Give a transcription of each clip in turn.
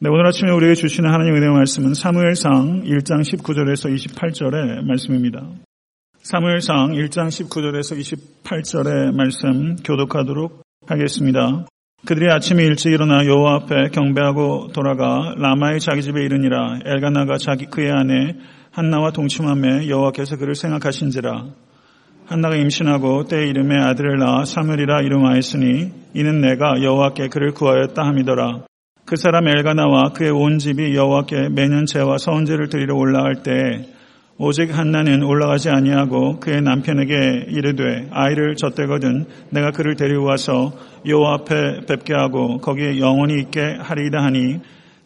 네, 오늘 아침에 우리에게 주시는 하나님 은혜의 말씀은 사무엘상 1장 19절에서 28절의 말씀입니다. 사무엘상 1장 19절에서 28절의 말씀 교독하도록 하겠습니다. 그들이 아침에 일찍 일어나 여호와 앞에 경배하고 돌아가 라마의 자기 집에 이르니라 엘가나가 자기 그의 아내 한나와 동침함에 여호와께서 그를 생각하신지라 한나가 임신하고 때 이름에 아들을 낳아 사무엘이라 이름하였으니 이는 내가 여호와께 그를 구하였다 함이더라 그 사람 엘가나와 그의 온 집이 여호와께 매년 제와 서원제를 드리러 올라갈 때 오직 한나는 올라가지 아니하고 그의 남편에게 이르되 아이를 젖대거든 내가 그를 데리고와서 여호와 앞에 뵙게 하고 거기에 영원히 있게 하리이다 하니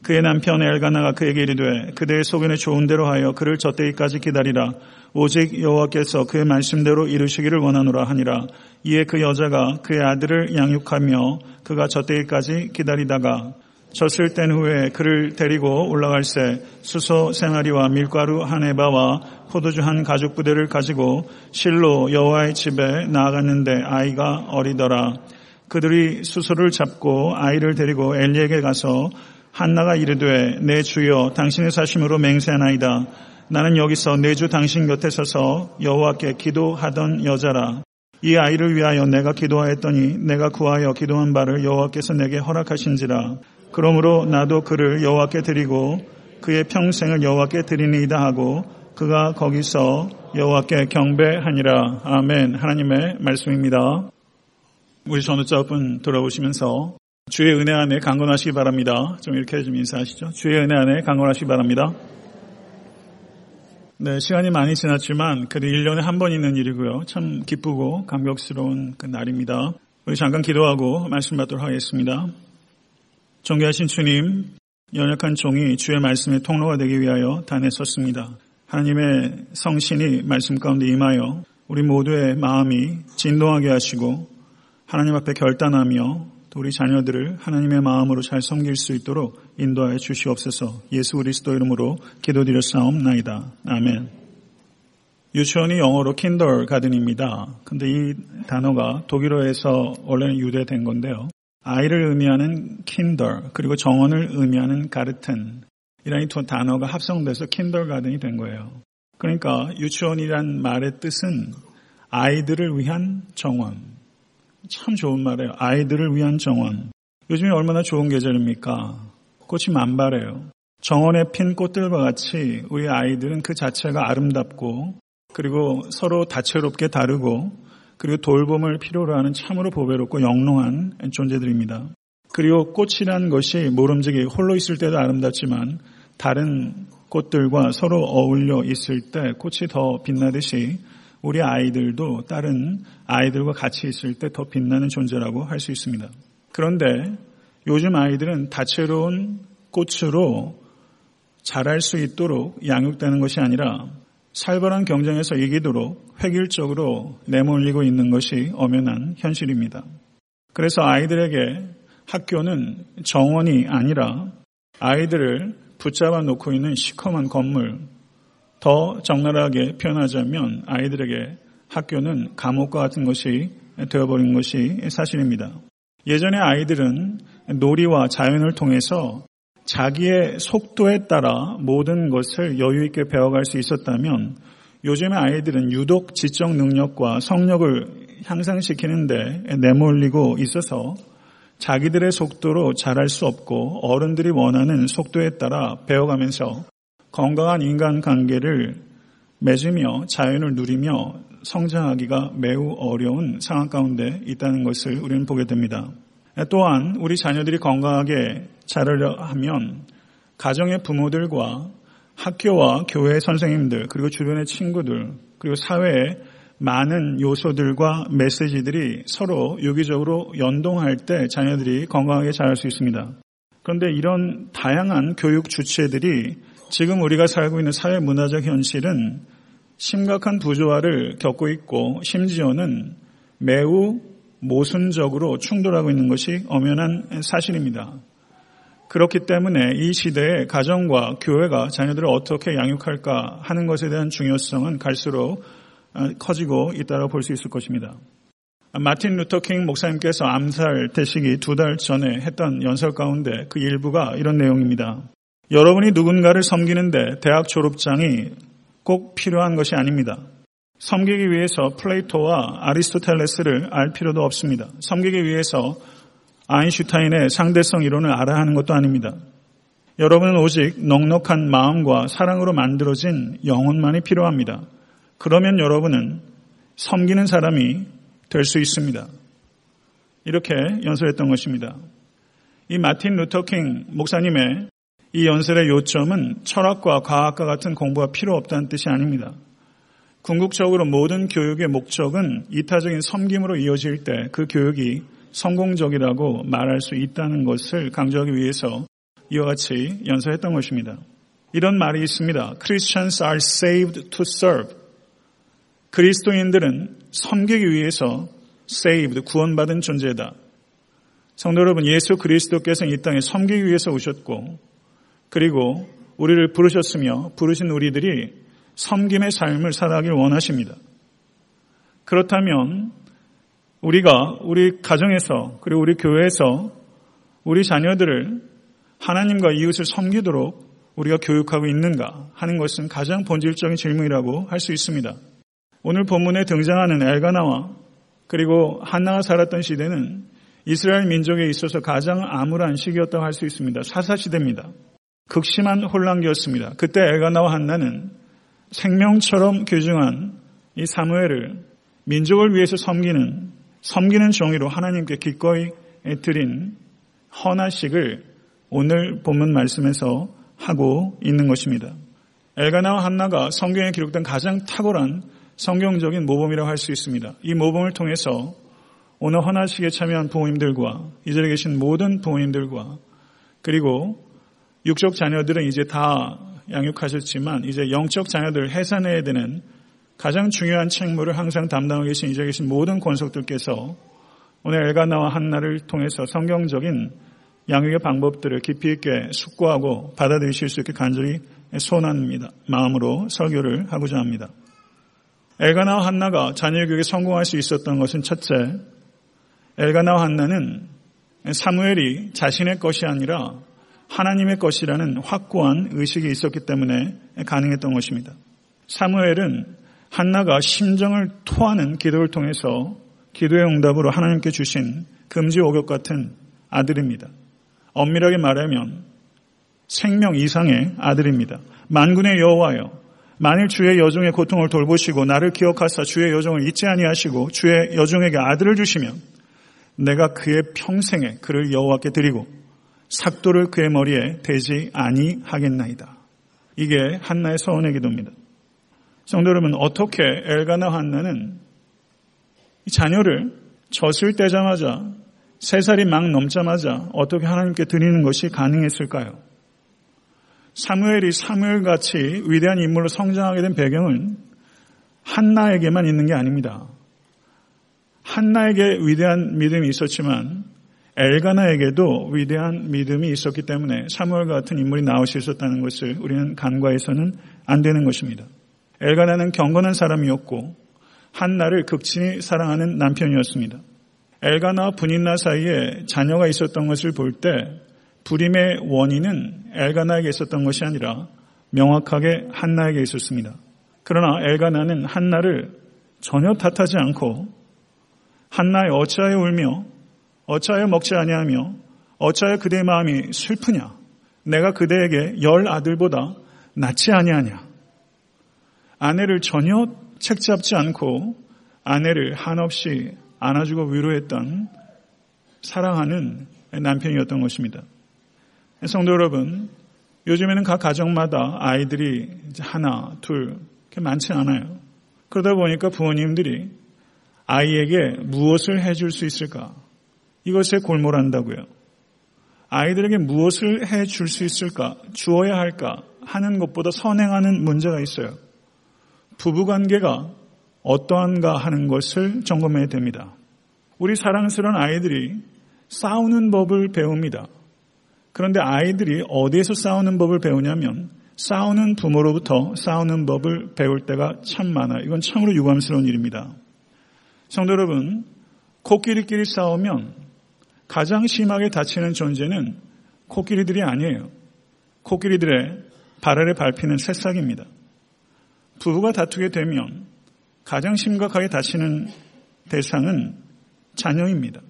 그의 남편 엘가나가 그에게 이르되 그대의 소견에 좋은 대로 하여 그를 젖대기까지 기다리라. 오직 여호와께서 그의 말씀대로 이루시기를 원하노라 하니라. 이에 그 여자가 그의 아들을 양육하며 그가 젖대기까지 기다리다가 졌을 땐 후에 그를 데리고 올라갈새 수소 생아리와 밀가루 한 에바와 포도주 한 가죽 부대를 가지고 실로 여호와의 집에 나아갔는데 아이가 어리더라. 그들이 수소를 잡고 아이를 데리고 엘리에게 가서 한나가 이르되 내 주여 당신의 사심으로 맹세하나이다. 나는 여기서 내 주 당신 곁에 서서 여호와께 기도하던 여자라. 이 아이를 위하여 내가 기도하였더니 내가 구하여 기도한 바를 여호와께서 내게 허락하신지라. 그러므로 나도 그를 여호와께 드리고 그의 평생을 여호와께 드리니이다 하고 그가 거기서 여호와께 경배하니라. 아멘. 하나님의 말씀입니다. 우리 전우자분 돌아오시면서 주의 은혜 안에 강건하시기 바랍니다. 좀 이렇게 좀 인사하시죠. 주의 은혜 안에 강건하시기 바랍니다. 네, 시간이 많이 지났지만 그래도 1년에 한 번 있는 일이고요. 참 기쁘고 감격스러운 그 날입니다. 우리 잠깐 기도하고 말씀 받도록 하겠습니다. 존귀하신 주님, 연약한 종이 주의 말씀의 통로가 되기 위하여 단에 섰습니다. 하나님의 성신이 말씀 가운데 임하여 우리 모두의 마음이 진동하게 하시고 하나님 앞에 결단하며 또 우리 자녀들을 하나님의 마음으로 잘 섬길 수 있도록 인도하여 주시옵소서 예수 그리스도 이름으로 기도드렸사옵나이다. 아멘. 유치원이 영어로 킨더가든입니다. 근데 이 단어가 독일어에서 원래는 유래된 건데요. 아이를 의미하는 킨더 그리고 정원을 의미하는 가르튼 이라는 두 단어가 합성돼서 킨더 가든이 된 거예요. 그러니까 유치원이란 말의 뜻은 아이들을 위한 정원. 참 좋은 말이에요. 아이들을 위한 정원. 요즘에 얼마나 좋은 계절입니까? 꽃이 만발해요. 정원에 핀 꽃들과 같이 우리 아이들은 그 자체가 아름답고 그리고 서로 다채롭게 다르고 그리고 돌봄을 필요로 하는 참으로 보배롭고 영롱한 존재들입니다. 그리고 꽃이란 것이 모름지기 홀로 있을 때도 아름답지만 다른 꽃들과 서로 어울려 있을 때 꽃이 더 빛나듯이 우리 아이들도 다른 아이들과 같이 있을 때 더 빛나는 존재라고 할 수 있습니다. 그런데 요즘 아이들은 다채로운 꽃으로 자랄 수 있도록 양육되는 것이 아니라 살벌한 경쟁에서 이기도록 획일적으로 내몰리고 있는 것이 엄연한 현실입니다. 그래서 아이들에게 학교는 정원이 아니라 아이들을 붙잡아 놓고 있는 시커먼 건물, 더 적나라하게 표현하자면 아이들에게 학교는 감옥과 같은 것이 되어버린 것이 사실입니다. 예전에 아이들은 놀이와 자연을 통해서 자기의 속도에 따라 모든 것을 여유 있게 배워갈 수 있었다면 요즘의 아이들은 유독 지적 능력과 성력을 향상시키는데 내몰리고 있어서 자기들의 속도로 잘할 수 없고 어른들이 원하는 속도에 따라 배워가면서 건강한 인간 관계를 맺으며 자연을 누리며 성장하기가 매우 어려운 상황 가운데 있다는 것을 우리는 보게 됩니다. 또한 우리 자녀들이 건강하게 자라려 하면 가정의 부모들과 학교와 교회 선생님들 그리고 주변의 친구들 그리고 사회의 많은 요소들과 메시지들이 서로 유기적으로 연동할 때 자녀들이 건강하게 자랄 수 있습니다. 그런데 이런 다양한 교육 주체들이 지금 우리가 살고 있는 사회 문화적 현실은 심각한 부조화를 겪고 있고 심지어는 매우 모순적으로 충돌하고 있는 것이 엄연한 사실입니다. 그렇기 때문에 이 시대에 가정과 교회가 자녀들을 어떻게 양육할까 하는 것에 대한 중요성은 갈수록 커지고 있다고 볼 수 있을 것입니다. 마틴 루터킹 목사님께서 암살되시기 두 달 전에 했던 연설 가운데 그 일부가 이런 내용입니다. 여러분이 누군가를 섬기는데 대학 졸업장이 꼭 필요한 것이 아닙니다. 섬기기 위해서 플레이토와 아리스토텔레스를 알 필요도 없습니다. 섬기기 위해서 아인슈타인의 상대성 이론을 알아야 하는 것도 아닙니다. 여러분은 오직 넉넉한 마음과 사랑으로 만들어진 영혼만이 필요합니다. 그러면 여러분은 섬기는 사람이 될 수 있습니다. 이렇게 연설했던 것입니다. 이 마틴 루터킹 목사님의 이 연설의 요점은 철학과 과학과 같은 공부가 필요 없다는 뜻이 아닙니다. 궁극적으로 모든 교육의 목적은 이타적인 섬김으로 이어질 때 그 교육이 성공적이라고 말할 수 있다는 것을 강조하기 위해서 이와 같이 연설했던 것입니다. 이런 말이 있습니다. Christians are saved to serve. 그리스도인들은 섬기기 위해서 saved, 구원받은 존재다. 성도 여러분, 예수 그리스도께서 이 땅에 섬기기 위해서 오셨고, 그리고 우리를 부르셨으며, 부르신 우리들이 섬김의 삶을 살아가길 원하십니다. 그렇다면, 우리가 우리 가정에서, 그리고 우리 교회에서 우리 자녀들을 하나님과 이웃을 섬기도록 우리가 교육하고 있는가 하는 것은 가장 본질적인 질문이라고 할 수 있습니다. 오늘 본문에 등장하는 엘가나와 그리고 한나가 살았던 시대는 이스라엘 민족에 있어서 가장 암울한 시기였다고 할 수 있습니다. 사사시대입니다. 극심한 혼란기였습니다. 그때 엘가나와 한나는 생명처럼 귀중한 이 사무엘을 민족을 위해서 섬기는 섬기는 종이로 하나님께 기꺼이 드린 헌화식을 오늘 본문 말씀에서 하고 있는 것입니다. 엘가나와 한나가 성경에 기록된 가장 탁월한 성경적인 모범이라고 할 수 있습니다. 이 모범을 통해서 오늘 헌화식에 참여한 부모님들과 이 자리에 계신 모든 부모님들과 그리고 육적 자녀들은 이제 다 양육하셨지만 이제 영적 자녀들을 해산해야 되는 가장 중요한 책무를 항상 담당하고 계신 이 자리에 계신 모든 권속들께서 오늘 엘가나와 한나를 통해서 성경적인 양육의 방법들을 깊이 있게 숙고하고 받아들이실 수 있게 간절히 소원합니다. 마음으로 설교를 하고자 합니다. 엘가나와 한나가 자녀 교육에 성공할 수 있었던 것은 첫째, 엘가나와 한나는 사무엘이 자신의 것이 아니라 하나님의 것이라는 확고한 의식이 있었기 때문에 가능했던 것입니다. 사무엘은 한나가 심정을 토하는 기도를 통해서 기도의 응답으로 하나님께 주신 금지 오격 같은 아들입니다. 엄밀하게 말하면 생명 이상의 아들입니다. 만군의 여호와여 만일 주의 여종의 고통을 돌보시고 나를 기억하사 주의 여종을 잊지 아니하시고 주의 여종에게 아들을 주시면 내가 그의 평생에 그를 여호와께 드리고 삭도를 그의 머리에 대지 아니하겠나이다. 이게 한나의 서원의 기도입니다. 성도 여러분 어떻게 엘가나 한나는 자녀를 젖을 떼자마자 세 살이 막 넘자마자 어떻게 하나님께 드리는 것이 가능했을까요? 사무엘이 사무엘 같이 위대한 인물로 성장하게 된 배경은 한나에게만 있는 게 아닙니다. 한나에게 위대한 믿음이 있었지만 엘가나에게도 위대한 믿음이 있었기 때문에 사무엘 같은 인물이 나올 수 있었다는 것을 우리는 간과해서는 안 되는 것입니다. 엘가나는 경건한 사람이었고 한나를 극진히 사랑하는 남편이었습니다. 엘가나와 분인나 사이에 자녀가 있었던 것을 볼 때 불임의 원인은 엘가나에게 있었던 것이 아니라 명확하게 한나에게 있었습니다. 그러나 엘가나는 한나를 전혀 탓하지 않고 한나의 어찌하여 울며 어찌하여 먹지 아니하며 어찌하여 그대의 마음이 슬프냐 내가 그대에게 열 아들보다 낫지 아니하냐 아내를 전혀 책잡지 않고 아내를 한없이 안아주고 위로했던 사랑하는 남편이었던 것입니다. 성도 여러분, 요즘에는 각 가정마다 아이들이 하나, 둘, 그렇게 많지 않아요. 그러다 보니까 부모님들이 아이에게 무엇을 해줄 수 있을까? 이것에 골몰한다고요. 아이들에게 무엇을 해 줄 수 있을까? 주어야 할까? 하는 것보다 선행하는 문제가 있어요. 부부관계가 어떠한가 하는 것을 점검해야 됩니다. 우리 사랑스러운 아이들이 싸우는 법을 배웁니다. 그런데 아이들이 어디에서 싸우는 법을 배우냐면 싸우는 부모로부터 싸우는 법을 배울 때가 참 많아요. 이건 참으로 유감스러운 일입니다. 성도 여러분, 코끼리끼리 싸우면 가장 심하게 다치는 존재는 코끼리들이 아니에요. 코끼리들의 발 아래 밟히는 새싹입니다. 부부가 다투게 되면 가장 심각하게 다치는 대상은 자녀입니다.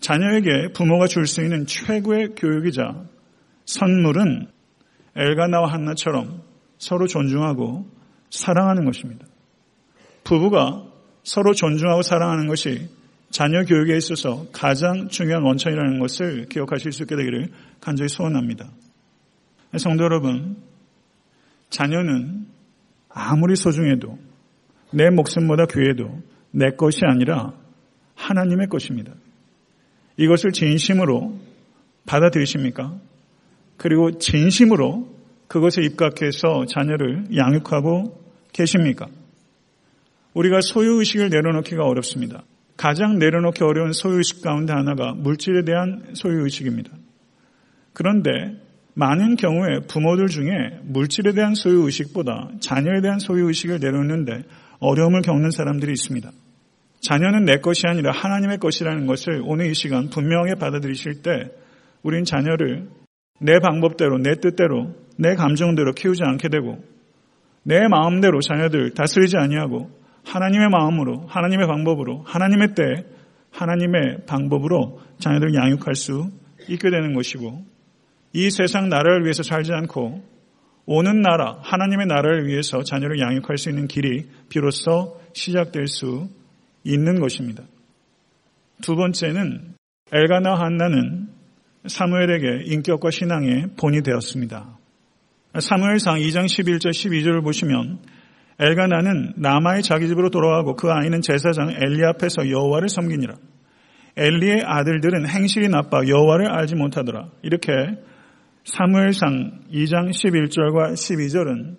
자녀에게 부모가 줄 수 있는 최고의 교육이자 선물은 엘가나와 한나처럼 서로 존중하고 사랑하는 것입니다. 부부가 서로 존중하고 사랑하는 것이 자녀 교육에 있어서 가장 중요한 원천이라는 것을 기억하실 수 있게 되기를 간절히 소원합니다. 성도 여러분, 자녀는 아무리 소중해도 내 목숨보다 귀해도 내 것이 아니라 하나님의 것입니다. 이것을 진심으로 받아들이십니까? 그리고 진심으로 그것에 입각해서 자녀를 양육하고 계십니까? 우리가 소유의식을 내려놓기가 어렵습니다. 가장 내려놓기 어려운 소유의식 가운데 하나가 물질에 대한 소유의식입니다. 그런데 많은 경우에 부모들 중에 물질에 대한 소유의식보다 자녀에 대한 소유의식을 내려놓는데 어려움을 겪는 사람들이 있습니다. 자녀는 내 것이 아니라 하나님의 것이라는 것을 오늘 이 시간 분명하게 받아들이실 때 우린 자녀를 내 방법대로, 내 뜻대로, 내 감정대로 키우지 않게 되고 내 마음대로 자녀들 다스리지 아니하고 하나님의 마음으로, 하나님의 방법으로, 하나님의 때, 하나님의 방법으로 자녀들을 양육할 수 있게 되는 것이고 이 세상 나라를 위해서 살지 않고 오는 나라, 하나님의 나라를 위해서 자녀를 양육할 수 있는 길이 비로소 시작될 수 있는 것입니다. 두 번째는 엘가나 한나는 사무엘에게 인격과 신앙의 본이 되었습니다. 사무엘상 2장 11절 12절을 보시면 엘가나는 남아의 자기 집으로 돌아가고 그 아이는 제사장 엘리 앞에서 여호와를 섬기니라. 엘리의 아들들은 행실이 나빠 여호와를 알지 못하더라. 이렇게 사무엘상 2장 11절과 12절은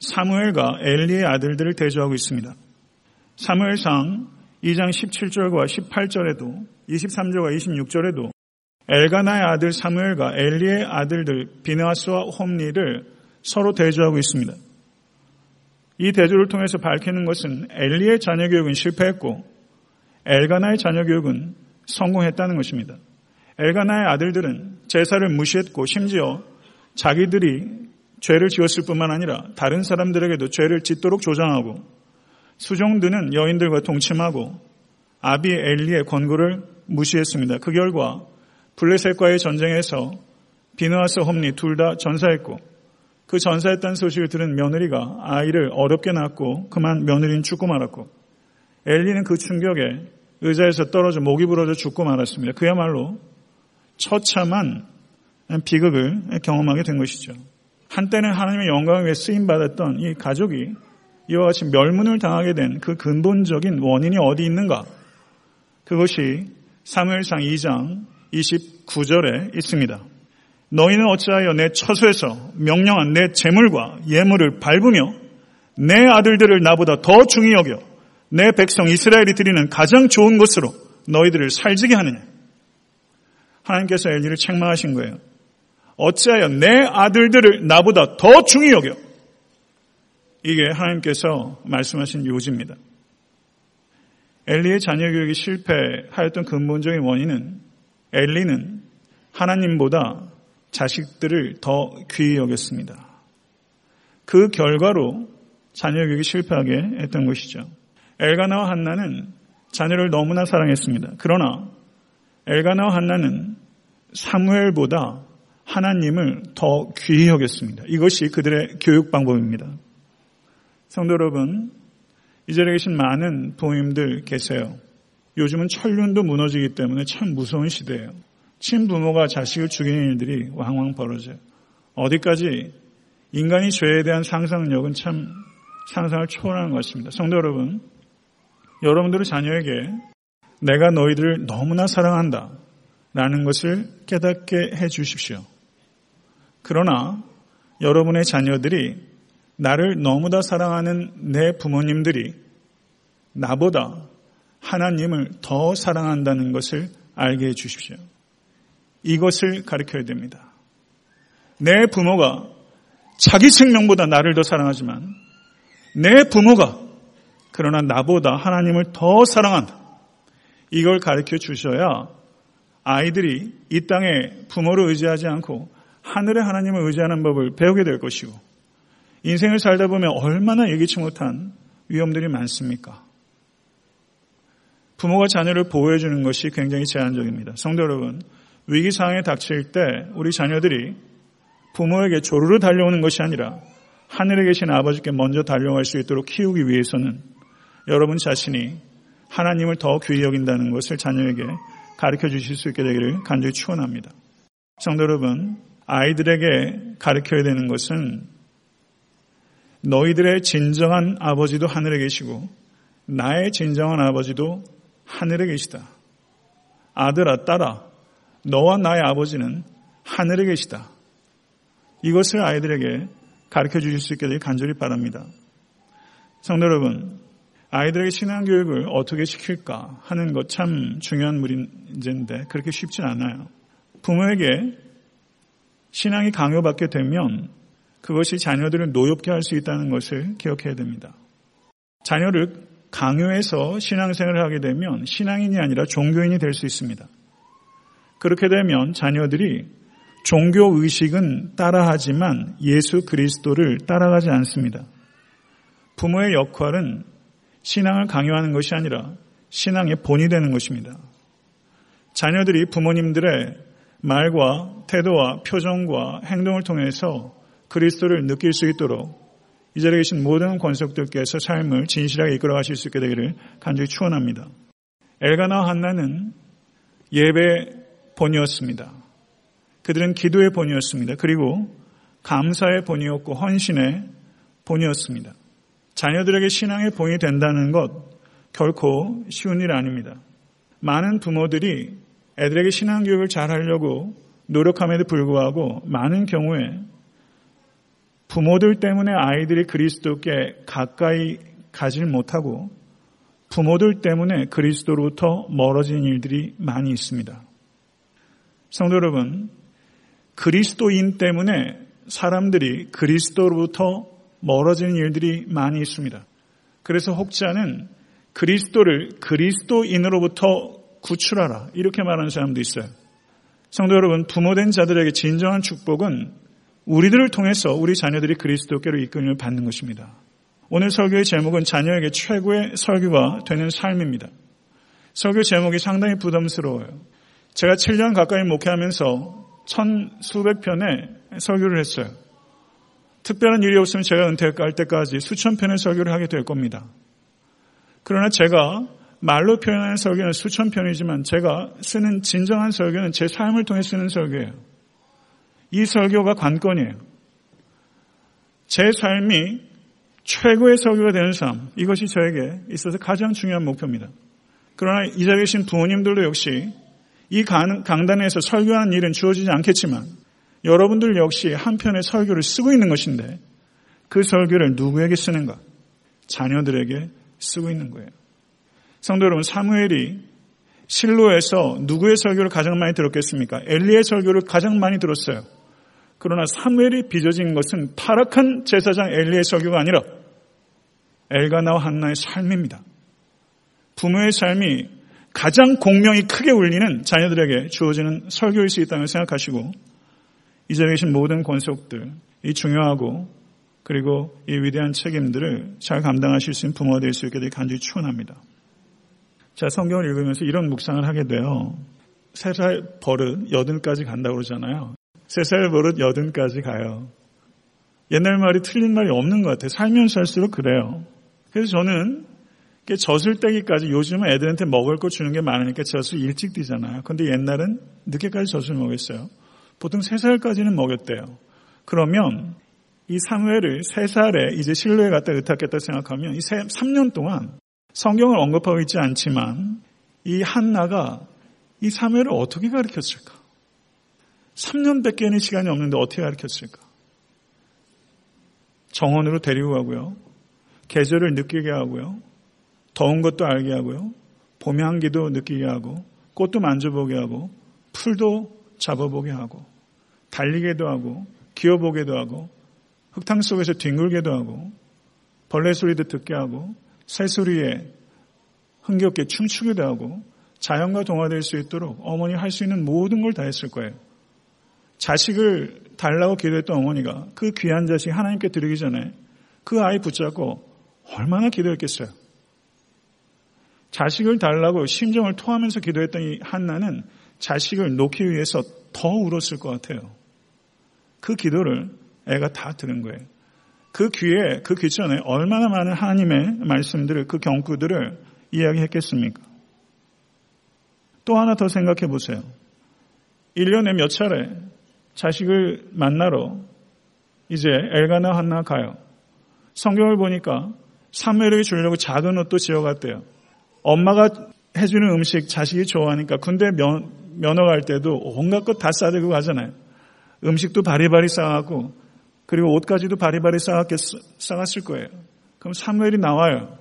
사무엘과 엘리의 아들들을 대조하고 있습니다. 사무엘상 2장 17절과 18절에도 23절과 26절에도 엘가나의 아들 사무엘과 엘리의 아들들 비나스와 홈리를 서로 대조하고 있습니다. 이 대조를 통해서 밝히는 것은 엘리의 자녀 교육은 실패했고 엘가나의 자녀 교육은 성공했다는 것입니다. 엘가나의 아들들은 제사를 무시했고 심지어 자기들이 죄를 지었을 뿐만 아니라 다른 사람들에게도 죄를 짓도록 조장하고 수종드는 여인들과 동침하고 아비 엘리의 권고를 무시했습니다. 그 결과 블레셋과의 전쟁에서 비누아스 홈리 둘 다 전사했고 그 전사했다는 소식을 들은 며느리가 아이를 어렵게 낳고 그만 며느리는 죽고 말았고 엘리는 그 충격에 의자에서 떨어져 목이 부러져 죽고 말았습니다. 그야말로 처참한 비극을 경험하게 된 것이죠. 한때는 하나님의 영광을 위해 쓰임 받았던 이 가족이 이와 같이 멸문을 당하게 된 그 근본적인 원인이 어디 있는가? 그것이 사무엘상 2장 29절에 있습니다. 너희는 어찌하여 내 처소에서 명령한 내 재물과 예물을 밟으며 내 아들들을 나보다 더 중히 여겨 내 백성 이스라엘이 드리는 가장 좋은 것으로 너희들을 살지게 하느냐. 하나님께서 엘리를 책망하신 거예요. 어찌하여 내 아들들을 나보다 더 중히 여겨 이게 하나님께서 말씀하신 요지입니다. 엘리의 자녀 교육이 실패하였던 근본적인 원인은 엘리는 하나님보다 자식들을 더 귀히 여겼습니다. 그 결과로 자녀 교육이 실패하게 했던 것이죠. 엘가나와 한나는 자녀를 너무나 사랑했습니다. 그러나 엘가나와 한나는 사무엘보다 하나님을 더 귀히 여겼습니다. 이것이 그들의 교육 방법입니다. 성도 여러분, 이 자리에 계신 많은 부모님들 계세요. 요즘은 천륜도 무너지기 때문에 참 무서운 시대예요. 친부모가 자식을 죽이는 일들이 왕왕 벌어져요. 어디까지 인간이 죄에 대한 상상력은 참 상상을 초월하는 것 같습니다. 성도 여러분, 여러분들의 자녀에게 내가 너희들을 너무나 사랑한다. 라는 것을 깨닫게 해 주십시오. 그러나 여러분의 자녀들이 나를 너무나 사랑하는 내 부모님들이 나보다 하나님을 더 사랑한다는 것을 알게 해 주십시오. 이것을 가르쳐야 됩니다. 내 부모가 자기 생명보다 나를 더 사랑하지만 내 부모가 그러나 나보다 하나님을 더 사랑한다. 이걸 가르쳐 주셔야 아이들이 이 땅에 부모를 의지하지 않고 하늘의 하나님을 의지하는 법을 배우게 될 것이고 인생을 살다 보면 얼마나 예기치 못한 위험들이 많습니까? 부모가 자녀를 보호해 주는 것이 굉장히 제한적입니다. 성도 여러분, 위기 상황에 닥칠 때 우리 자녀들이 부모에게 조르르 달려오는 것이 아니라 하늘에 계신 아버지께 먼저 달려갈 수 있도록 키우기 위해서는 여러분 자신이 하나님을 더 귀히 여긴다는 것을 자녀에게 가르쳐 주실 수 있게 되기를 간절히 축원합니다. 성도 여러분, 아이들에게 가르쳐야 되는 것은 너희들의 진정한 아버지도 하늘에 계시고 나의 진정한 아버지도 하늘에 계시다. 아들아, 딸아, 너와 나의 아버지는 하늘에 계시다. 이것을 아이들에게 가르쳐 주실 수 있게 되길 간절히 바랍니다. 성도 여러분, 아이들에게 신앙 교육을 어떻게 시킬까 하는 것 참 중요한 문제인데 그렇게 쉽진 않아요. 부모에게 신앙이 강요받게 되면 그것이 자녀들을 노엽게 할 수 있다는 것을 기억해야 됩니다. 자녀를 강요해서 신앙생활을 하게 되면 신앙인이 아니라 종교인이 될 수 있습니다. 그렇게 되면 자녀들이 종교 의식은 따라하지만 예수 그리스도를 따라가지 않습니다. 부모의 역할은 신앙을 강요하는 것이 아니라 신앙의 본이 되는 것입니다. 자녀들이 부모님들의 말과 태도와 표정과 행동을 통해서 그리스도를 느낄 수 있도록 이 자리에 계신 모든 권속들께서 삶을 진실하게 이끌어 가실 수 있게 되기를 간절히 축원합니다. 엘가나와 한나는 예배 본이었습니다. 그들은 기도의 본이었습니다. 그리고 감사의 본이었고 헌신의 본이었습니다. 자녀들에게 신앙의 본이 된다는 것 결코 쉬운 일 아닙니다. 많은 부모들이 애들에게 신앙교육을 잘 하려고 노력함에도 불구하고 많은 경우에 부모들 때문에 아이들이 그리스도께 가까이 가질 못하고 부모들 때문에 그리스도로부터 멀어진 일들이 많이 있습니다. 성도 여러분, 그리스도인 때문에 사람들이 그리스도로부터 멀어지는 일들이 많이 있습니다. 그래서 혹자는 그리스도를 그리스도인으로부터 구출하라 이렇게 말하는 사람도 있어요. 성도 여러분, 부모된 자들에게 진정한 축복은 우리들을 통해서 우리 자녀들이 그리스도께로 이끌림을 받는 것입니다. 오늘 설교의 제목은 자녀에게 최고의 설교가 되는 삶입니다. 설교 제목이 상당히 부담스러워요. 제가 7년 가까이 목회하면서 천 수백 편의 설교를 했어요. 특별한 일이 없으면 제가 은퇴할 때까지 수천 편의 설교를 하게 될 겁니다. 그러나 제가 말로 표현하는 설교는 수천 편이지만 제가 쓰는 진정한 설교는 제 삶을 통해 쓰는 설교예요. 이 설교가 관건이에요. 제 삶이 최고의 설교가 되는 삶, 이것이 저에게 있어서 가장 중요한 목표입니다. 그러나 이 자리에 계신 부모님들도 역시 이 강단에서 설교하는 일은 주어지지 않겠지만 여러분들 역시 한편의 설교를 쓰고 있는 것인데 그 설교를 누구에게 쓰는가? 자녀들에게 쓰고 있는 거예요. 성도 여러분, 사무엘이 실로에서 누구의 설교를 가장 많이 들었겠습니까? 엘리의 설교를 가장 많이 들었어요. 그러나 사무엘이 빚어진 것은 타락한 제사장 엘리의 설교가 아니라 엘가나와 한나의 삶입니다. 부모의 삶이 가장 공명이 크게 울리는 자녀들에게 주어지는 설교일 수 있다는 생각하시고 이 자리에 계신 모든 권속들 이 중요하고 그리고 이 위대한 책임들을 잘 감당하실 수 있는 부모가 될 수 있게 되길 간절히 축원합니다. 자 성경을 읽으면서 이런 묵상을 하게 돼요. 세 살 버릇 여든까지 간다고 그러잖아요. 세 살 버릇 여든까지 가요. 옛날 말이 틀린 말이 없는 것 같아요. 살면서 할수록 그래요. 그래서 저는 젖을 떼기까지 요즘은 애들한테 먹을 거 주는 게 많으니까 젖을 일찍 뛰잖아요. 근데 옛날은 늦게까지 젖을 먹였어요. 보통 3살까지는 먹였대요. 그러면 이 사무엘을 3살에 이제 실로에 갔다 의탁했다 생각하면 이 3년 동안 성경을 언급하고 있지 않지만 이 한나가 이 사무엘을 어떻게 가르쳤을까? 3년밖에는 시간이 없는데 어떻게 가르쳤을까? 정원으로 데리고 가고요. 계절을 느끼게 하고요. 더운 것도 알게 하고요. 봄의 향기도 느끼게 하고 꽃도 만져보게 하고 풀도 잡아보게 하고 달리게도 하고 기어보게도 하고 흙탕 속에서 뒹굴게도 하고 벌레 소리도 듣게 하고 새 소리에 흥겹게 춤추기도 하고 자연과 동화될 수 있도록 어머니 할 수 있는 모든 걸 다 했을 거예요. 자식을 달라고 기도했던 어머니가 그 귀한 자식 하나님께 드리기 전에 그 아이 붙잡고 얼마나 기도했겠어요. 자식을 달라고 심정을 토하면서 기도했던 이 한나는 자식을 놓기 위해서 더 울었을 것 같아요. 그 기도를 애가 다 들은 거예요. 그 귀에, 그 귀전에 얼마나 많은 하나님의 말씀들을, 그 경구들을 이야기했겠습니까? 또 하나 더 생각해 보세요. 1년에 몇 차례 자식을 만나러 이제 엘가나 한나 가요. 성경을 보니까 사무엘에게 주려고 작은 옷도 지어갔대요. 엄마가 해주는 음식 자식이 좋아하니까 군대 면, 면허 갈 때도 온갖 것 다 싸들고 가잖아요. 음식도 바리바리 싸갖고 그리고 옷까지도 바리바리 싸갔을 거예요. 그럼 사무엘이 나와요.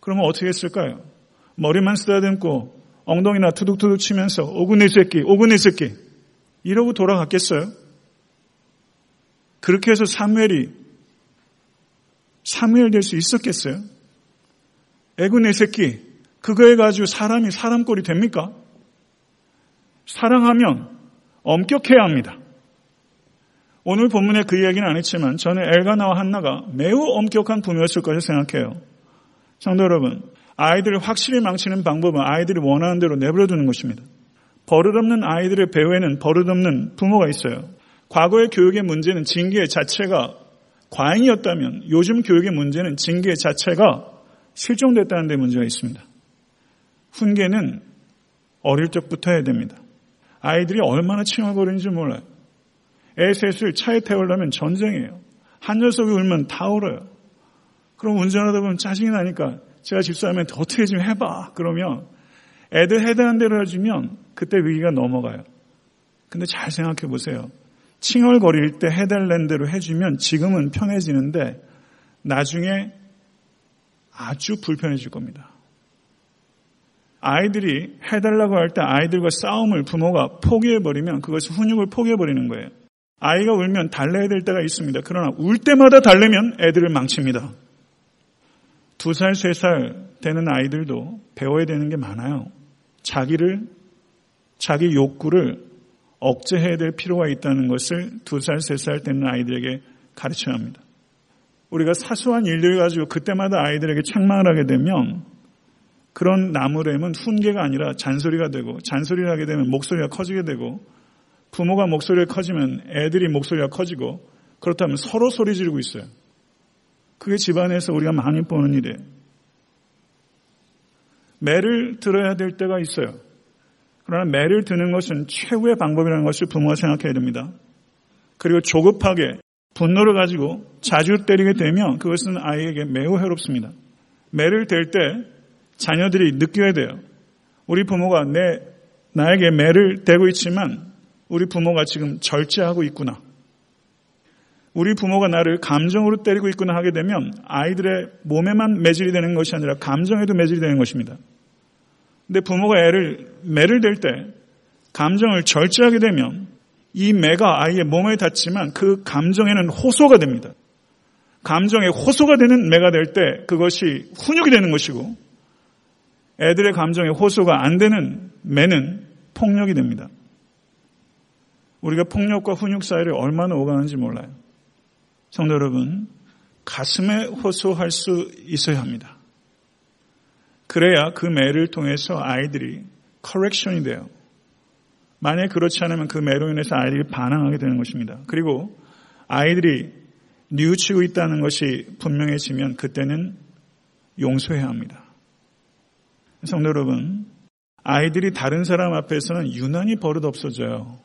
그러면 어떻게 했을까요? 머리만 쓰다듬고 엉덩이나 투둑투둑 치면서 오구네 새끼, 오구네 새끼 이러고 돌아갔겠어요? 그렇게 해서 사무엘이 사무엘 될 수 있었겠어요? 애구네 새끼 그거에 가지고 사람이 사람 꼴이 됩니까? 사랑하면 엄격해야 합니다. 오늘 본문에 그 이야기는 안 했지만 저는 엘가나와 한나가 매우 엄격한 부모였을 것을 생각해요. 성도 여러분, 아이들을 확실히 망치는 방법은 아이들이 원하는 대로 내버려두는 것입니다. 버릇없는 아이들의 배후에는 버릇없는 부모가 있어요. 과거의 교육의 문제는 징계 자체가 과잉이었다면 요즘 교육의 문제는 징계 자체가 실종됐다는 데 문제가 있습니다. 훈계는 어릴 적부터 해야 됩니다. 아이들이 얼마나 칭얼거리는지 몰라요. 애 셋을 차에 태우려면 전쟁이에요. 한 녀석이 울면 다 울어요. 그럼 운전하다 보면 짜증이 나니까 제가 집사람한테 어떻게 좀 해봐. 그러면 애들 해당한 대로 해주면 그때 위기가 넘어가요. 근데 잘 생각해 보세요. 칭얼거릴 때 해달라는 대로 해주면 지금은 편해지는데 나중에 아주 불편해질 겁니다. 아이들이 해달라고 할 때 아이들과 싸움을 부모가 포기해버리면 그것이 훈육을 포기해버리는 거예요. 아이가 울면 달래야 될 때가 있습니다. 그러나 울 때마다 달래면 애들을 망칩니다. 두 살, 세 살 되는 아이들도 배워야 되는 게 많아요. 자기를, 자기 욕구를 억제해야 될 필요가 있다는 것을 두 살, 세 살 되는 아이들에게 가르쳐야 합니다. 우리가 사소한 일들 가지고 그때마다 아이들에게 책망을 하게 되면 그런 나무램은 훈계가 아니라 잔소리가 되고 잔소리를 하게 되면 목소리가 커지게 되고 부모가 목소리가 커지면 애들이 목소리가 커지고 그렇다면 서로 소리 지르고 있어요. 그게 집안에서 우리가 많이 보는 일이에요. 매를 들어야 될 때가 있어요. 그러나 매를 드는 것은 최후의 방법이라는 것을 부모가 생각해야 됩니다. 그리고 조급하게 분노를 가지고 자주 때리게 되면 그것은 아이에게 매우 해롭습니다. 매를 댈 때 자녀들이 느껴야 돼요. 우리 부모가 내, 나에게 매를 대고 있지만 우리 부모가 지금 절제하고 있구나. 우리 부모가 나를 감정으로 때리고 있구나 하게 되면 아이들의 몸에만 매질이 되는 것이 아니라 감정에도 매질이 되는 것입니다. 근데 부모가 애를 매를 댈 때 감정을 절제하게 되면 이 매가 아이의 몸에 닿지만 그 감정에는 호소가 됩니다. 감정에 호소가 되는 매가 될 때 그것이 훈육이 되는 것이고 애들의 감정에 호소가 안 되는 매는 폭력이 됩니다. 우리가 폭력과 훈육 사이를 얼마나 오가는지 몰라요. 성도 여러분, 가슴에 호소할 수 있어야 합니다. 그래야 그 매를 통해서 아이들이 커렉션이 돼요. 만약 그렇지 않으면 그 매로 인해서 아이들이 반항하게 되는 것입니다. 그리고 아이들이 뉘우치고 있다는 것이 분명해지면 그때는 용서해야 합니다. 성도 여러분, 아이들이 다른 사람 앞에서는 유난히 버릇 없어져요.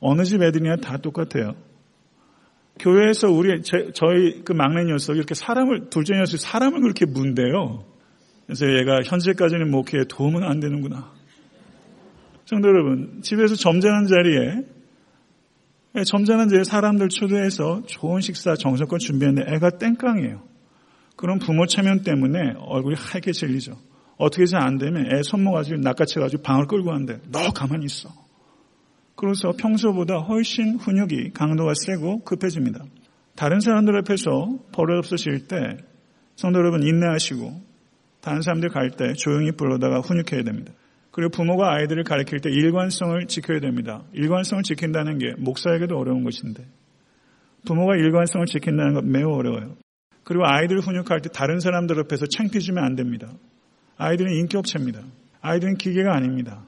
어느 집 애들이나 다 똑같아요. 교회에서 우리 제, 저희 그 막내 녀석이 이렇게 사람을 둘째 녀석이 사람을 그렇게 문대요. 그래서 얘가 현재까지는 목회에 도움은 안 되는구나. 성도 여러분, 집에서 점잖은 자리에 예, 점잖은 자리에 사람들 초대해서 좋은 식사 정성껏 준비했는데 애가 땡깡이에요. 그런 부모 체면 때문에 얼굴이 하얗게 질리죠. 어떻게 해서 안 되면 애 손목 가지고 낚아채가지고 방을 끌고 왔는데 너 가만히 있어. 그래서 평소보다 훨씬 훈육이 강도가 세고 급해집니다. 다른 사람들 앞에서 버릇없으실 때 성도 여러분 인내하시고 다른 사람들 갈 때 조용히 불러다가 훈육해야 됩니다. 그리고 부모가 아이들을 가르칠 때 일관성을 지켜야 됩니다. 일관성을 지킨다는 게 목사에게도 어려운 것인데 부모가 일관성을 지킨다는 건 매우 어려워요. 그리고 아이들을 훈육할 때 다른 사람들 앞에서 창피주면 안 됩니다. 아이들은 인격체입니다. 아이들은 기계가 아닙니다.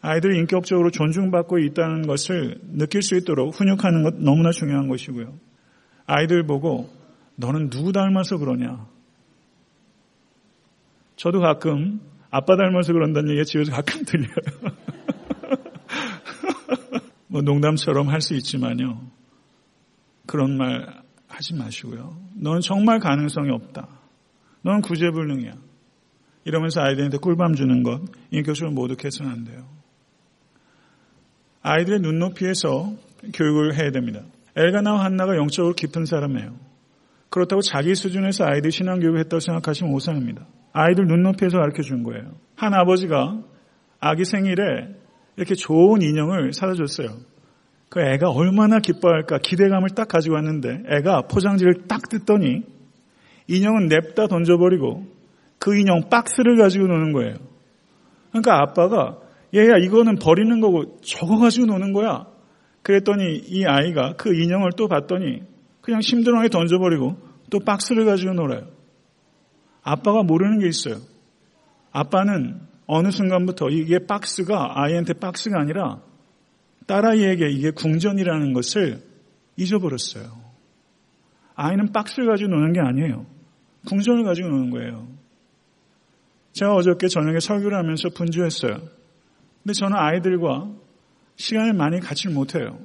아이들이 인격적으로 존중받고 있다는 것을 느낄 수 있도록 훈육하는 것 너무나 중요한 것이고요. 아이들 보고 너는 누구 닮아서 그러냐? 저도 가끔 아빠 닮아서 그런다는 얘기가 집에서 가끔 들려요. 뭐 농담처럼 할 수 있지만요. 그런 말 하지 마시고요. 너는 정말 가능성이 없다. 너는 구제불능이야. 이러면서 아이들한테 꿀밤 주는 것, 인격적으로 모독해서는 안 돼요. 아이들의 눈높이에서 교육을 해야 됩니다. 엘가나와 한나가 영적으로 깊은 사람이에요. 그렇다고 자기 수준에서 아이들 신앙교육을 했다고 생각하시면 오산입니다. 아이들 눈높이에서 가르쳐 준 거예요. 한 아버지가 아기 생일에 이렇게 좋은 인형을 사다 줬어요. 그 애가 얼마나 기뻐할까 기대감을 딱 가지고 왔는데 애가 포장지를 딱 뜯더니 인형은 냅다 던져버리고 그 인형 박스를 가지고 노는 거예요. 그러니까 아빠가 얘야 이거는 버리는 거고 저거 가지고 노는 거야. 그랬더니 이 아이가 그 인형을 또 봤더니 그냥 심드렁하게 던져버리고 또 박스를 가지고 놀아요. 아빠가 모르는 게 있어요. 아빠는 어느 순간부터 이게 박스가 아이한테 박스가 아니라 딸아이에게 이게 궁전이라는 것을 잊어버렸어요. 아이는 박스를 가지고 노는 게 아니에요. 궁전을 가지고 노는 거예요. 제가 어저께 저녁에 설교를 하면서 분주했어요. 근데 저는 아이들과 시간을 많이 갖지 못해요.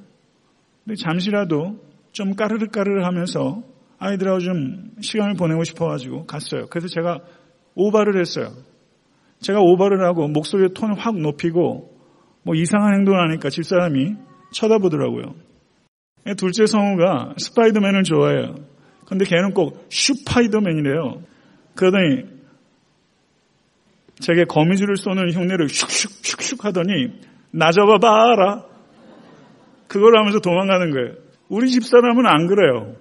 근데 잠시라도 좀 까르르까르르 하면서 아이들하고 좀 시간을 보내고 싶어가지고 갔어요. 그래서 제가 오바를 했어요. 제가 오바를 하고 목소리 톤을 확 높이고 뭐 이상한 행동을 하니까 집사람이 쳐다보더라고요. 둘째 성우가 스파이더맨을 좋아해요. 근데 걔는 꼭 슈파이더맨이래요. 그러더니 제게 거미줄을 쏘는 흉내를 슉슉슉슉 하더니 나 잡아봐라. 그걸 하면서 도망가는 거예요. 우리 집사람은 안 그래요.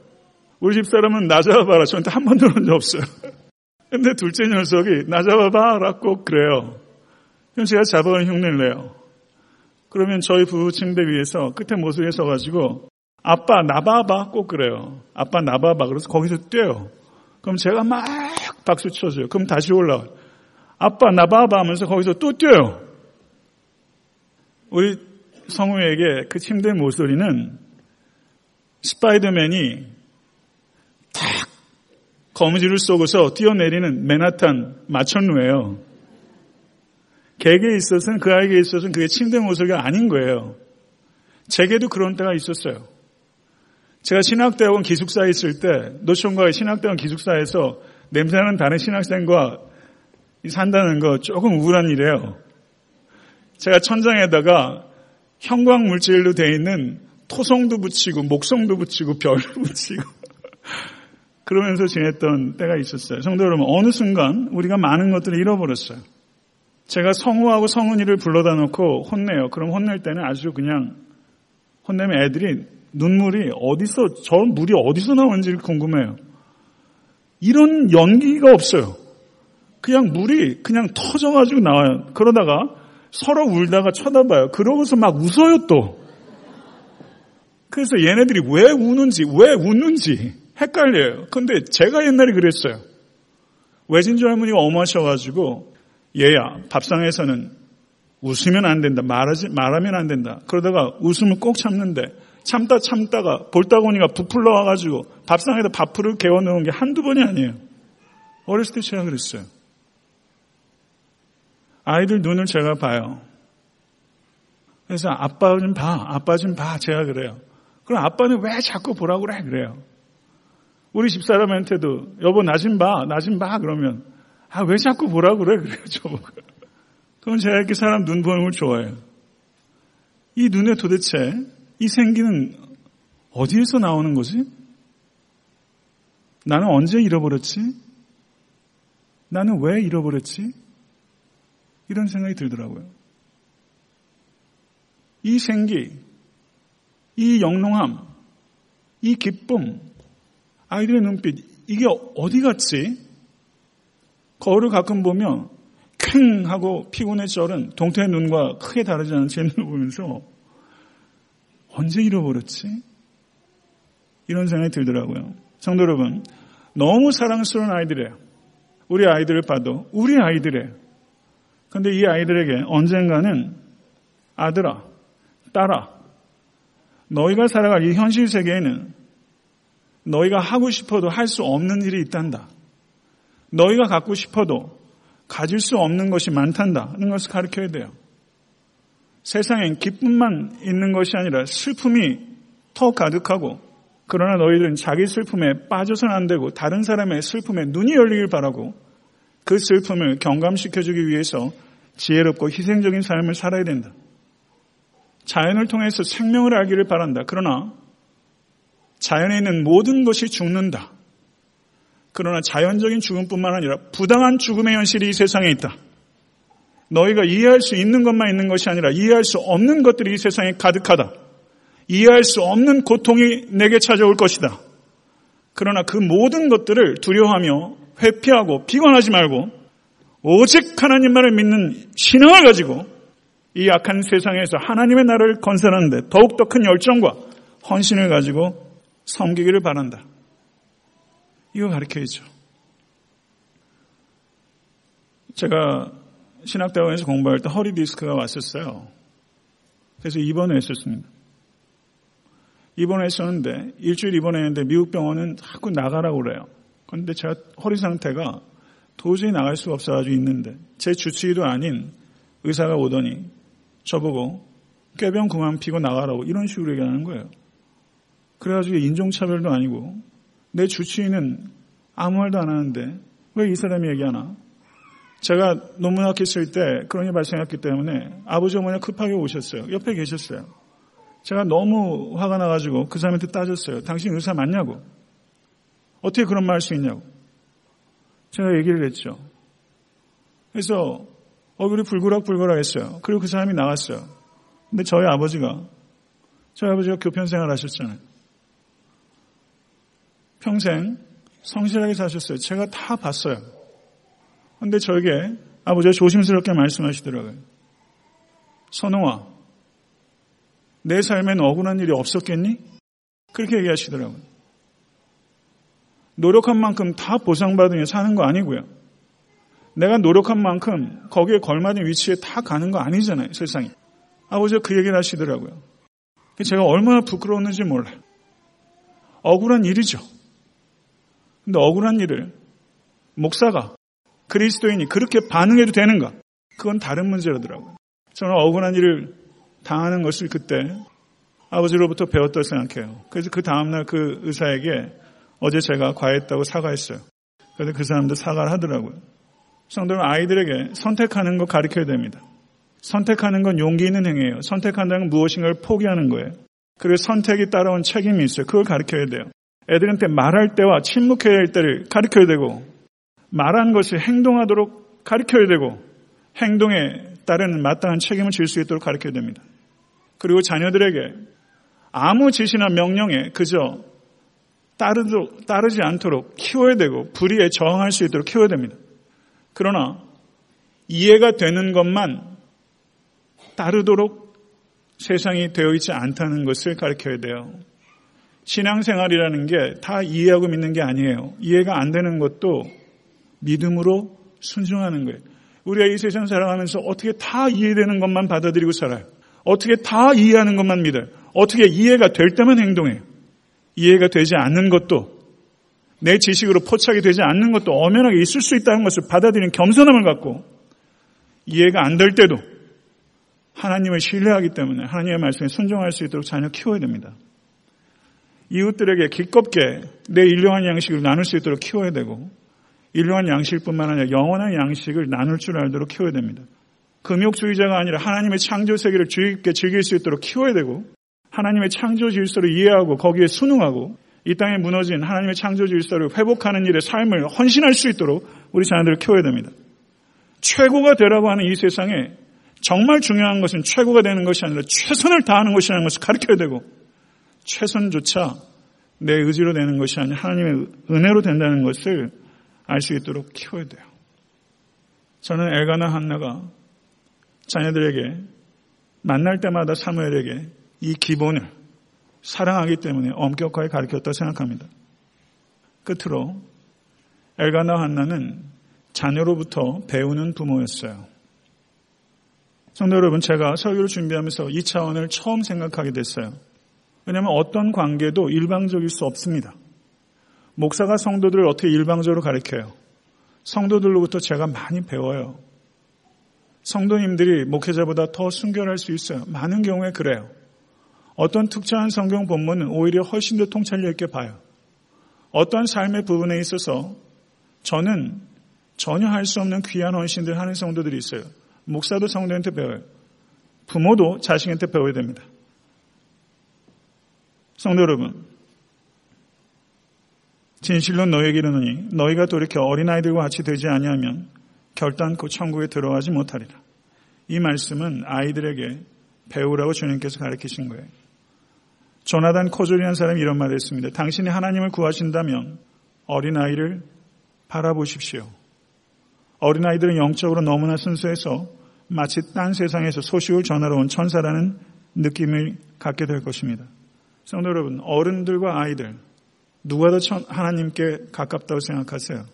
우리 집사람은 나 잡아봐라. 저한테 한 번도 그런 적 없어요. 근데 둘째 녀석이 나 잡아봐라 꼭 그래요. 그럼 제가 잡아가는 흉내를 내요. 그러면 저희 부부 침대 위에서 끝에 모서리에 서가지고 아빠 나봐봐 꼭 그래요. 아빠 나봐봐. 그래서 거기서 뛰어요. 그럼 제가 막 박수 쳐줘요. 그럼 다시 올라와요. 아빠 나봐봐 하면서 거기서 또 뛰어요. 우리 성우에게 그 침대 모서리는 스파이더맨이 탁 거미줄을 쏘고서 뛰어내리는 맨하탄 마천루예요. 개에게 있어서는 그 아이에게 있어서는 그게 침대 모서리가 아닌 거예요. 제게도 그런 때가 있었어요. 제가 신학대학원 기숙사에 있을 때 노총과의 신학대학원 기숙사에서 냄새나는 다른 신학생과 산다는 거 조금 우울한 일이에요. 제가 천장에다가 형광 물질로 되어 있는 토성도 붙이고 목성도 붙이고 별도 붙이고 그러면서 지냈던 때가 있었어요. 성도 여러분 어느 순간 우리가 많은 것들을 잃어버렸어요. 제가 성우하고 성은이를 불러다 놓고 혼내요. 그럼 혼낼 때는 아주 그냥 혼내면 애들이 눈물이 어디서 저 물이 어디서 나오는지 궁금해요. 이런 연기가 없어요. 그냥 물이 그냥 터져가지고 나와요. 그러다가 서로 울다가 쳐다봐요. 그러고서 막 웃어요 또. 그래서 얘네들이 왜 우는지, 왜 웃는지 헷갈려요. 근데 제가 옛날에 그랬어요. 외진주 할머니가 어마셔가지고 얘야 밥상에서는 웃으면 안 된다. 말하지, 말하면 안 된다. 그러다가 웃음을 꼭 참는데 참다 참다가 볼따구니가 부풀러 와가지고 밥상에다 밥풀을 개워 넣은 게 한두 번이 아니에요. 어렸을 때 제가 그랬어요. 아이들 눈을 제가 봐요. 그래서 아빠 좀 봐, 아빠 좀 봐, 제가 그래요. 그럼 아빠는 왜 자꾸 보라고 그래? 그래요. 우리 집사람한테도 여보 나 좀 봐, 나 좀 봐, 그러면 아, 왜 자꾸 보라고 그래? 그래요, 저보고. 그럼 제가 이렇게 사람 눈 보는 걸 좋아해요. 이 눈에 도대체 이 생기는 어디에서 나오는 거지? 나는 언제 잃어버렸지? 나는 왜 잃어버렸지? 이런 생각이 들더라고요. 이 생기, 이 영롱함, 이 기쁨, 아이들의 눈빛, 이게 어디 갔지? 거울을 가끔 보면 팽하고 피곤에 쩔은 동태의 눈과 크게 다르지 않은 제 눈을 보면서 언제 잃어버렸지? 이런 생각이 들더라고요. 성도 여러분, 너무 사랑스러운 아이들이에요. 우리 아이들을 봐도 우리 아이들이에요. 근데 이 아이들에게 언젠가는 아들아, 딸아, 너희가 살아갈 이 현실 세계에는 너희가 하고 싶어도 할 수 없는 일이 있단다. 너희가 갖고 싶어도 가질 수 없는 것이 많단다는 것을 가르쳐야 돼요. 세상엔 기쁨만 있는 것이 아니라 슬픔이 더 가득하고 그러나 너희들은 자기 슬픔에 빠져서는 안 되고 다른 사람의 슬픔에 눈이 열리길 바라고 그 슬픔을 경감시켜주기 위해서 지혜롭고 희생적인 삶을 살아야 된다. 자연을 통해서 생명을 알기를 바란다. 그러나 자연에 있는 모든 것이 죽는다. 그러나 자연적인 죽음뿐만 아니라 부당한 죽음의 현실이 이 세상에 있다. 너희가 이해할 수 있는 것만 있는 것이 아니라 이해할 수 없는 것들이 이 세상에 가득하다. 이해할 수 없는 고통이 내게 찾아올 것이다. 그러나 그 모든 것들을 두려워하며 회피하고 비관하지 말고 오직 하나님만을 믿는 신앙을 가지고 이 악한 세상에서 하나님의 나라를 건설하는데 더욱더 큰 열정과 헌신을 가지고 섬기기를 바란다. 이거 가르쳐야죠. 제가 신학대학원에서 공부할 때 허리 디스크가 왔었어요. 그래서 입원을 했었습니다. 입원했었는데 일주일 입원했는데 미국 병원은 자꾸 나가라고 그래요. 그런데 제가 허리 상태가 도저히 나갈 수가 없어가지고 있는데 제 주치의도 아닌 의사가 오더니 저보고 꾀병 그만 피고 나가라고 이런 식으로 얘기하는 거예요. 그래가지고 인종차별도 아니고 내 주치의는 아무 말도 안 하는데 왜 이 사람이 얘기하나? 제가 논문학교 있을 때 그런 일이 발생했기 때문에 아버지 어머니가 급하게 오셨어요. 옆에 계셨어요. 제가 너무 화가 나가지고 그 사람한테 따졌어요. 당신 의사 맞냐고. 어떻게 그런 말 할 수 있냐고. 제가 얘기를 했죠. 그래서 얼굴이 불그락불그락 했어요. 그리고 그 사람이 나갔어요. 근데 저희 아버지가, 저희 아버지가 교편 생활 하셨잖아요. 평생 성실하게 사셨어요. 제가 다 봤어요. 근데 저에게 아버지가 조심스럽게 말씀하시더라고요. 선홍아, 내 삶엔 억울한 일이 없었겠니? 그렇게 얘기하시더라고요. 노력한 만큼 다 보상받으며 사는 거 아니고요. 내가 노력한 만큼 거기에 걸맞은 위치에 다 가는 거 아니잖아요, 세상에. 아버지가 그 얘기를 하시더라고요. 제가 얼마나 부끄러웠는지 몰라요. 억울한 일이죠. 근데 억울한 일을 목사가 그리스도인이 그렇게 반응해도 되는가? 그건 다른 문제라더라고요. 저는 억울한 일을 당하는 것을 그때 아버지로부터 배웠다고 생각해요. 그래서 그 다음날 그 의사에게 어제 제가 과했다고 사과했어요. 그래서 그 사람도 사과를 하더라고요. 성도는 아이들에게 선택하는 거 가르쳐야 됩니다. 선택하는 건 용기 있는 행위예요. 선택한다는 건 무엇인가를 포기하는 거예요. 그리고 선택이 따라온 책임이 있어요. 그걸 가르쳐야 돼요. 애들한테 말할 때와 침묵해야 할 때를 가르쳐야 되고 말한 것을 행동하도록 가르쳐야 되고 행동에 따른 마땅한 책임을 질 수 있도록 가르쳐야 됩니다. 그리고 자녀들에게 아무 지시나 명령에 그저 따르지 않도록 키워야 되고 불의에 저항할 수 있도록 키워야 됩니다. 그러나 이해가 되는 것만 따르도록 세상이 되어 있지 않다는 것을 가르쳐야 돼요. 신앙생활이라는 게 다 이해하고 믿는 게 아니에요. 이해가 안 되는 것도 믿음으로 순종하는 거예요. 우리가 이 세상 살아가면서 어떻게 다 이해되는 것만 받아들이고 살아요. 어떻게 다 이해하는 것만 믿어요. 어떻게 이해가 될 때만 행동해요. 이해가 되지 않는 것도 내 지식으로 포착이 되지 않는 것도 엄연하게 있을 수 있다는 것을 받아들이는 겸손함을 갖고 이해가 안 될 때도 하나님을 신뢰하기 때문에 하나님의 말씀에 순종할 수 있도록 자녀 키워야 됩니다. 이웃들에게 기껍게 내 일용한 양식을 나눌 수 있도록 키워야 되고 일용한 양식뿐만 아니라 영원한 양식을 나눌 줄 알도록 키워야 됩니다. 금욕주의자가 아니라 하나님의 창조 세계를 주의 깊게 즐길 수 있도록 키워야 되고 하나님의 창조 질서를 이해하고 거기에 순응하고 이 땅에 무너진 하나님의 창조 질서를 회복하는 일에 삶을 헌신할 수 있도록 우리 자녀들을 키워야 됩니다. 최고가 되라고 하는 이 세상에 정말 중요한 것은 최고가 되는 것이 아니라 최선을 다하는 것이라는 것을 가르쳐야 되고 최선조차 내 의지로 되는 것이 아니라 하나님의 은혜로 된다는 것을 알 수 있도록 키워야 돼요. 저는 엘가나 한나가 자녀들에게 만날 때마다 사무엘에게 이 기본을 사랑하기 때문에 엄격하게 가르쳤다 생각합니다. 끝으로 엘가나 한나는 자녀로부터 배우는 부모였어요. 성도 여러분, 제가 설교를 준비하면서 이 차원을 처음 생각하게 됐어요. 왜냐하면 어떤 관계도 일방적일 수 없습니다. 목사가 성도들을 어떻게 일방적으로 가르쳐요? 성도들로부터 제가 많이 배워요. 성도님들이 목회자보다 더 순결할 수 있어요. 많은 경우에 그래요. 어떤 특정한 성경 본문은 오히려 훨씬 더 통찰력 있게 봐요. 어떤 삶의 부분에 있어서 저는 전혀 할 수 없는 귀한 헌신들 하는 성도들이 있어요. 목사도 성도한테 배워요. 부모도 자식한테 배워야 됩니다. 성도 여러분, 진실로 너에게 이르노니 너희가 돌이켜 어린아이들과 같이 되지 아니하면 결단코 천국에 들어가지 못하리라. 이 말씀은 아이들에게 배우라고 주님께서 가르치신 거예요. 조나단 코졸이라는 사람이 이런 말을 했습니다. 당신이 하나님을 구하신다면 어린아이를 바라보십시오. 어린아이들은 영적으로 너무나 순수해서 마치 딴 세상에서 소식을 전하러 온 천사라는 느낌을 갖게 될 것입니다. 성도 여러분, 어른들과 아이들, 누가 더 하나님께 가깝다고 생각하세요?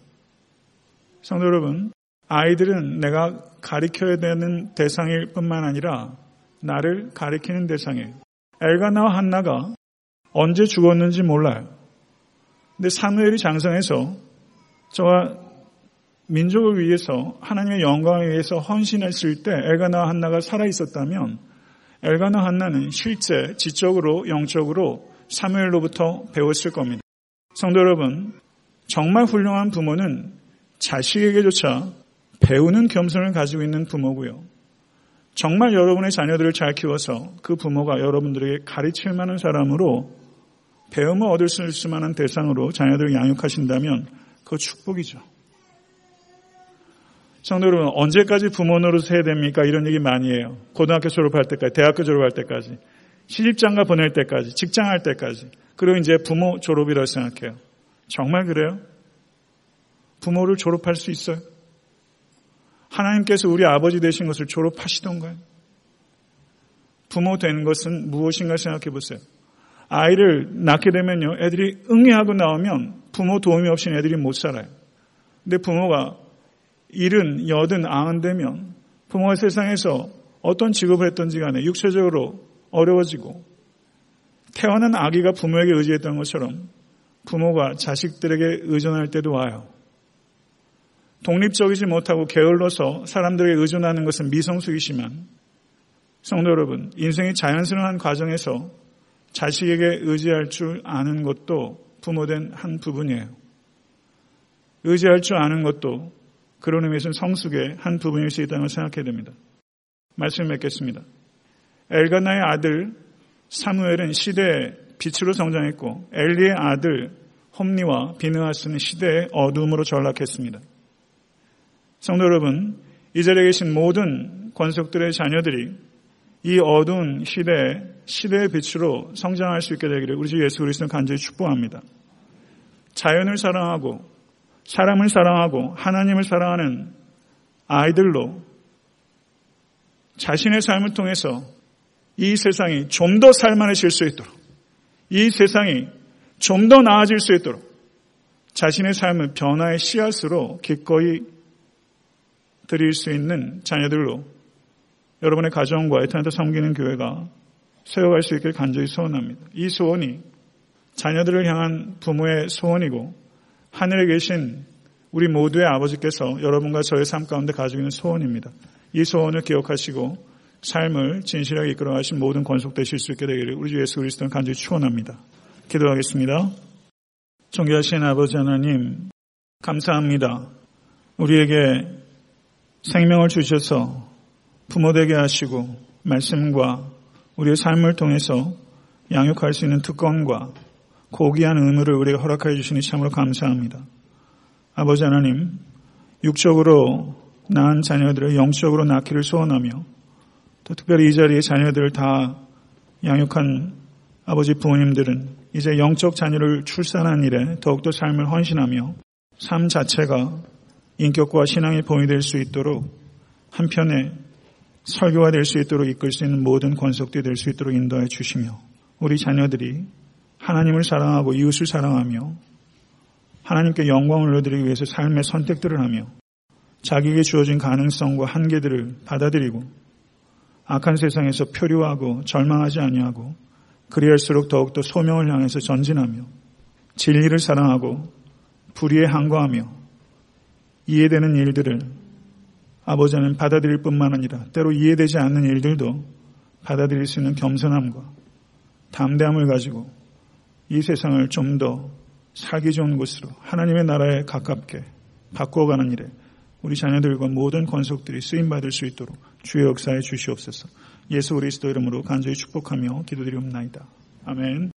성도 여러분, 아이들은 내가 가리켜야 되는 대상일 뿐만 아니라 나를 가리키는 대상이에요. 엘가나와 한나가 언제 죽었는지 몰라요. 근데 사무엘이 장성해서 저와 민족을 위해서 하나님의 영광을 위해서 헌신했을 때 엘가나와 한나가 살아 있었다면 엘가나 한나는 실제 지적으로 영적으로 사무엘로부터 배웠을 겁니다. 성도 여러분, 정말 훌륭한 부모는 자식에게조차 배우는 겸손을 가지고 있는 부모고요. 정말 여러분의 자녀들을 잘 키워서 그 부모가 여러분들에게 가르칠 만한 사람으로 배움을 얻을 수 있을 만한 대상으로 자녀들을 양육하신다면 그거 축복이죠. 성도 여러분, 언제까지 부모 노릇 해야 됩니까? 이런 얘기 많이 해요. 고등학교 졸업할 때까지, 대학교 졸업할 때까지, 시집장가 보낼 때까지, 직장할 때까지. 그리고 이제 부모 졸업이라고 생각해요. 정말 그래요? 부모를 졸업할 수 있어요? 하나님께서 우리 아버지 되신 것을 졸업하시던가요? 부모 되는 것은 무엇인가 생각해 보세요. 아이를 낳게 되면요, 애들이 응애하고 나오면 부모 도움이 없이는 애들이 못 살아요. 근데 부모가 일은, 여든, 아흔 되면 부모가 세상에서 어떤 직업을 했던지 간에 육체적으로 어려워지고 태어난 아기가 부모에게 의지했던 것처럼 부모가 자식들에게 의존할 때도 와요. 독립적이지 못하고 게을러서 사람들에게 의존하는 것은 미성숙이지만 성도 여러분, 인생의 자연스러운 과정에서 자식에게 의지할 줄 아는 것도 부모된 한 부분이에요. 의지할 줄 아는 것도 그런 의미에서는 성숙의 한 부분일 수 있다고 생각해야 됩니다. 말씀 맺겠습니다. 엘가나의 아들 사무엘은 시대의 빛으로 성장했고 엘리의 아들 홈니와 비느하스는 시대의 어둠으로 전락했습니다. 성도 여러분, 이 자리에 계신 모든 권속들의 자녀들이 이 어두운 시대에 시대의 빛으로 성장할 수 있게 되기를 우리 주 예수 그리스도는 간절히 축복합니다. 자연을 사랑하고 사람을 사랑하고 하나님을 사랑하는 아이들로 자신의 삶을 통해서 이 세상이 좀 더 살만해질 수 있도록 이 세상이 좀 더 나아질 수 있도록 자신의 삶을 변화의 씨앗으로 기꺼이 드릴 수 있는 자녀들로 여러분의 가정과 에터널트 섬기는 교회가 세워갈 수 있길 간절히 소원합니다. 이 소원이 자녀들을 향한 부모의 소원이고 하늘에 계신 우리 모두의 아버지께서 여러분과 저의 삶 가운데 가지고 있는 소원입니다. 이 소원을 기억하시고 삶을 진실하게 이끌어 가신 모든 권속되실 수 있게 되기를 우리 주 예수 그리스도는 간절히 축원합니다. 기도하겠습니다. 존귀하신 아버지 하나님 감사합니다. 우리에게 생명을 주셔서 부모되게 하시고 말씀과 우리의 삶을 통해서 양육할 수 있는 특권과 고귀한 의무를 우리가 허락하여 주시니 참으로 감사합니다. 아버지 하나님, 육적으로 낳은 자녀들을 영적으로 낳기를 소원하며 또 특별히 이 자리에 자녀들을 다 양육한 아버지 부모님들은 이제 영적 자녀를 출산한 일에 더욱더 삶을 헌신하며 삶 자체가 인격과 신앙의 본이 될 수 있도록 한편에 설교가 될 수 있도록 이끌 수 있는 모든 권속들이 될 수 있도록 인도해 주시며 우리 자녀들이 하나님을 사랑하고 이웃을 사랑하며 하나님께 영광을 올려드리기 위해서 삶의 선택들을 하며 자기에게 주어진 가능성과 한계들을 받아들이고 악한 세상에서 표류하고 절망하지 아니하고 그리할수록 더욱더 소명을 향해서 전진하며 진리를 사랑하고 불의에 항거하며 이해되는 일들을 아버지는 받아들일 뿐만 아니라 때로 이해되지 않는 일들도 받아들일 수 있는 겸손함과 담대함을 가지고 이 세상을 좀 더 살기 좋은 곳으로 하나님의 나라에 가깝게 바꾸어가는 일에 우리 자녀들과 모든 권속들이 쓰임받을 수 있도록 주의 역사에 주시옵소서 예수 그리스도 이름으로 간절히 축복하며 기도드리옵나이다. 아멘.